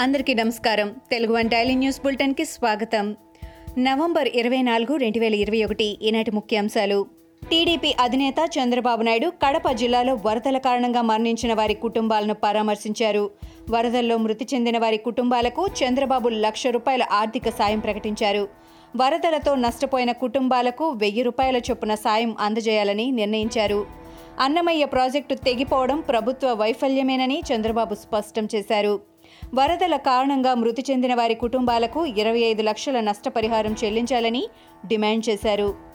అందరికీ నమస్కారం. Telugu one daily news బులెటిన్కి స్వాగతం. నవంబర్ ఇరవై నాలుగు రెండు వేల ఇరవై ఒకటి ఈనాటి ముఖ్యాంశాలు. టీడీపీ అధినేత చంద్రబాబు నాయుడు కడప జిల్లాలో వరదల కారణంగా మరణించిన వారి కుటుంబాలను పరామర్శించారు. వరదల్లో మృతి చెందిన వారి కుటుంబాలకు చంద్రబాబు లక్ష రూపాయల ఆర్థిక సాయం ప్రకటించారు. వరదలతో నష్టపోయిన కుటుంబాలకు వెయ్యి రూపాయల చొప్పున సాయం అందజేయాలని నిర్ణయించారు. అన్నమయ్య ప్రాజెక్టు తెగిపోవడం ప్రభుత్వ వైఫల్యమేనని చంద్రబాబు స్పష్టం చేశారు. వరదల కారణంగా మృతి చెందిన వారి కుటుంబాలకు ఇరవై ఐదు లక్షల నష్టపరిహారం చెల్లించాలని డిమాండ్ చేశారు.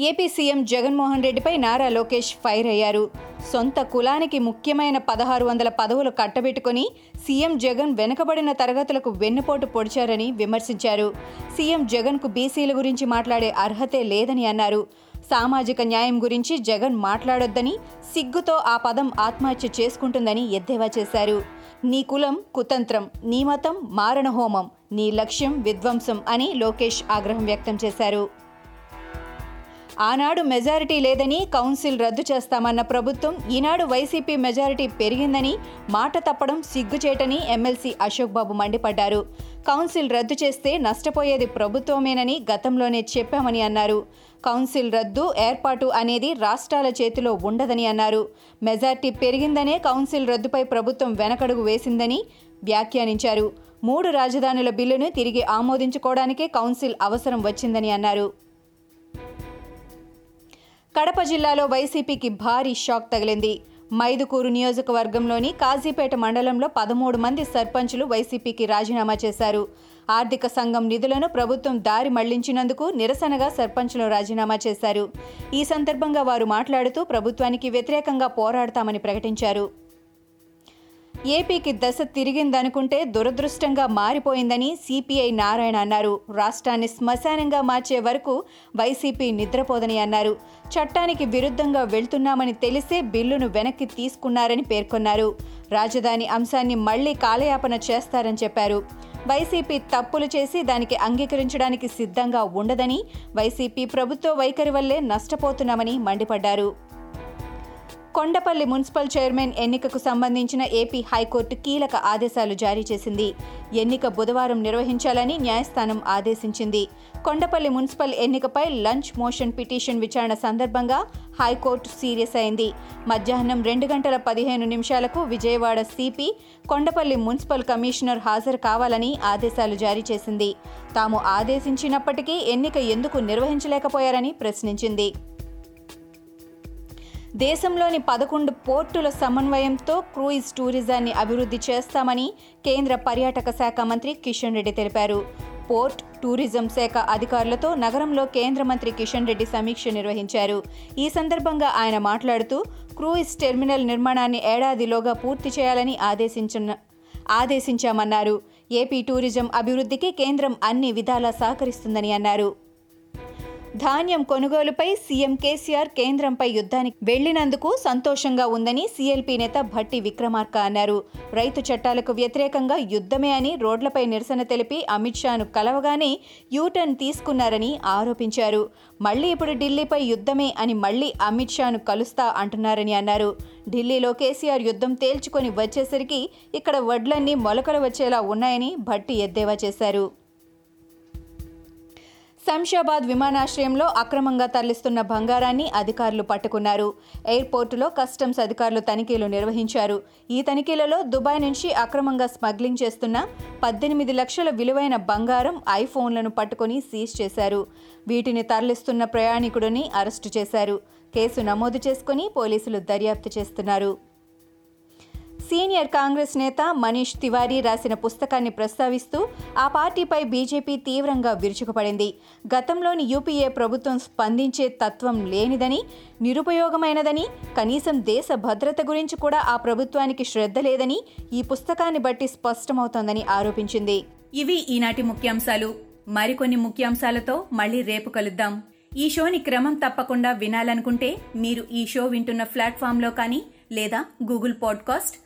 ఏపీ సీఎం జగన్మోహన్ రెడ్డిపై నారా లోకేష్ ఫైర్ అయ్యారు. సొంత కులానికి ముఖ్యమైన పదహారు వందల పదవులు కట్టబెట్టుకుని సీఎం జగన్ వెనుకబడిన తరగతులకు వెన్నుపోటు పొడిచారని విమర్శించారు. సీఎం జగన్కు బీసీల గురించి మాట్లాడే అర్హతే లేదని అన్నారు. సామాజిక న్యాయం గురించి జగన్ మాట్లాడొద్దని సిగ్గుతో ఆ పదం ఆత్మహత్య చేసుకుంటుందని ఎద్దేవా చేశారు. నీ కులం కుతంత్రం నీ మతం మారణహోమం నీ లక్ష్యం విధ్వంసం అని లోకేష్ ఆగ్రహం వ్యక్తం చేశారు. ఆనాడు మెజారిటీ లేదని కౌన్సిల్ రద్దు చేస్తామన్న ప్రభుత్వం ఈనాడు వైసీపీ మెజారిటీ పెరిగిందని మాట తప్పడం సిగ్గుచేటని ఎమ్మెల్సీ అశోక్ బాబు మండిపడ్డారు. కౌన్సిల్ రద్దు చేస్తే నష్టపోయేది ప్రభుత్వమేనని గతంలోనే చెప్పామని అన్నారు. కౌన్సిల్ రద్దు ఏర్పాటు అనేది రాష్ట్రాల చేతిలో ఉండదని అన్నారు. మెజార్టీ పెరిగిందనే కౌన్సిల్ రద్దుపై ప్రభుత్వం వెనకడుగు వేసిందని వ్యాఖ్యానించారు. మూడు రాజధానుల బిల్లును తిరిగి ఆమోదించుకోవడానికే కౌన్సిల్ అవసరం వచ్చిందని అన్నారు. కడప జిల్లాలో వైసీపీకి భారీ షాక్ తగిలింది. మైదుకూరు నియోజకవర్గంలోని కాజీపేట మండలంలో పదమూడు మంది సర్పంచులు వైసీపీకి రాజీనామా చేశారు. ఆర్థిక సంఘం నిధులను ప్రభుత్వం దారి మళ్ళించినందుకు నిరసనగా సర్పంచులు రాజీనామా చేశారు. ఈ సందర్భంగా వారు మాట్లాడుతూ ప్రభుత్వానికి వ్యతిరేకంగా పోరాడతామని ప్రకటించారు. ఏపీకి దశ తిరిగిందనుకుంటే దురదృష్టంగా మారిపోయిందని సిపిఐ నారాయణ అన్నారు. రాష్ట్రాన్ని శ్మశానంగా మార్చే వరకు వైసీపీ నిద్రపోదని అన్నారు. చట్టానికి విరుద్ధంగా వెళ్తున్నామని తెలిసే బిల్లును వెనక్కి తీసుకున్నారని పేర్కొన్నారు. రాజధాని అంశాన్ని మళ్ళీ కాలయాపన చేస్తారని చెప్పారు. వైసీపీ తప్పులు చేసి దానికి అంగీకరించడానికి సిద్ధంగా ఉండదని వైసీపీ ప్రభుత్వ వైఖరి వల్లే నష్టపోతున్నామని మండిపడ్డారు. కొండపల్లి మున్సిపల్ చైర్మన్ ఎన్నికకు సంబంధించిన ఏపీ హైకోర్టు కీలక ఆదేశాలు జారీ చేసింది. ఎన్నిక బుధవారం నిర్వహించాలని న్యాయస్థానం ఆదేశించింది. కొండపల్లి మున్సిపల్ ఎన్నికపై లంచ్ మోషన్ పిటిషన్ విచారణ సందర్భంగా హైకోర్టు సీరియస్ అయింది. మధ్యాహ్నం రెండు గంటల పదిహేను నిమిషాలకు Vijayawada CP Kondapalli municipal commissioner హాజరు కావాలని ఆదేశాలు జారీ చేసింది. తాము ఆదేశించినప్పటికీ ఎన్నిక ఎందుకు నిర్వహించలేకపోయారని ప్రశ్నించింది. దేశంలోని పదకొండు పోర్టుల సమన్వయంతో క్రూయిజ్ టూరిజాన్ని అభివృద్ధి చేస్తామని కేంద్ర పర్యాటక శాఖ మంత్రి కిషన్ రెడ్డి తెలిపారు. పోర్ట్ టూరిజం శాఖ అధికారులతో నగరంలో కేంద్ర మంత్రి కిషన్ రెడ్డి సమీక్ష నిర్వహించారు. ఈ సందర్భంగా ఆయన మాట్లాడుతూ క్రూయిజ్ టెర్మినల్ నిర్మాణాన్ని ఏడాదిలోగా పూర్తి చేయాలని ఆదేశించిన ఆదేశించామన్నారు. ఏపీ టూరిజం అభివృద్ధికి కేంద్రం అన్ని విధాలా సహకరిస్తుందని అన్నారు. ధాన్యం కొనుగోలుపై సీఎం కేసీఆర్ కేంద్రంపై యుద్ధానికి వెళ్ళినందుకు సంతోషంగా ఉందని సీఎల్పీ నేత భట్టి విక్రమార్క అన్నారు. రైతు చట్టాలకు వ్యతిరేకంగా యుద్ధమే అని రోడ్లపై నిరసన తెలిపి అమిత్ షాను కలవగానే యూటర్న్ తీసుకున్నారని ఆరోపించారు. మళ్ళీ ఇప్పుడు ఢిల్లీపై యుద్ధమే అని మళ్ళీ అమిత్ షాను కలుస్తా అంటున్నారని అన్నారు. ఢిల్లీలో కేసీఆర్ యుద్ధం తేల్చుకొని వచ్చేసరికి ఇక్కడ వడ్లన్నీ మొలకలు వచ్చేలా ఉన్నాయని భట్టి ఎద్దేవా చేశారు. శంషాబాద్ విమానాశ్రయంలో అక్రమంగా తరలిస్తున్న బంగారాన్ని అధికారులు పట్టుకున్నారు. ఎయిర్పోర్టులో కస్టమ్స్ అధికారులు తనిఖీలు నిర్వహించారు. ఈ తనిఖీలలో దుబాయ్ నుంచి అక్రమంగా స్మగ్లింగ్ చేస్తున్న పద్దెనిమిది లక్షల విలువైన బంగారం ఐఫోన్లను పట్టుకుని సీజ్ చేశారు. వీటిని తరలిస్తున్న ప్రయాణికుడిని అరెస్టు చేశారు. కేసు నమోదు చేసుకుని పోలీసులు దర్యాప్తు చేస్తున్నారు. సీనియర్ కాంగ్రెస్ నేత మనీష్ తివారీ రాసిన పుస్తకాన్ని ప్రస్తావిస్తూ ఆ పార్టీపై బీజేపీ తీవ్రంగా విరుచుకుపడింది. గతంలోని యూపీఏ ప్రభుత్వం స్పందించే తత్వం లేనిదని నిరుపయోగమైనదని కనీసం దేశ భద్రత గురించి కూడా ఆ ప్రభుత్వానికి శ్రద్ధ లేదని ఈ పుస్తకాన్ని బట్టి స్పష్టమవుతోందని ఆరోపించింది. ఇవి ఈనాటి ముఖ్యాంశాలు. మరికొన్ని ముఖ్యాంశాలతో మళ్ళీ రేపు కలుద్దాం. ఈ షోని క్రమం తప్పకుండా వినాలనుకుంటే మీరు ఈ షో వింటున్న ప్లాట్ఫామ్లో కానీ లేదా Google podcast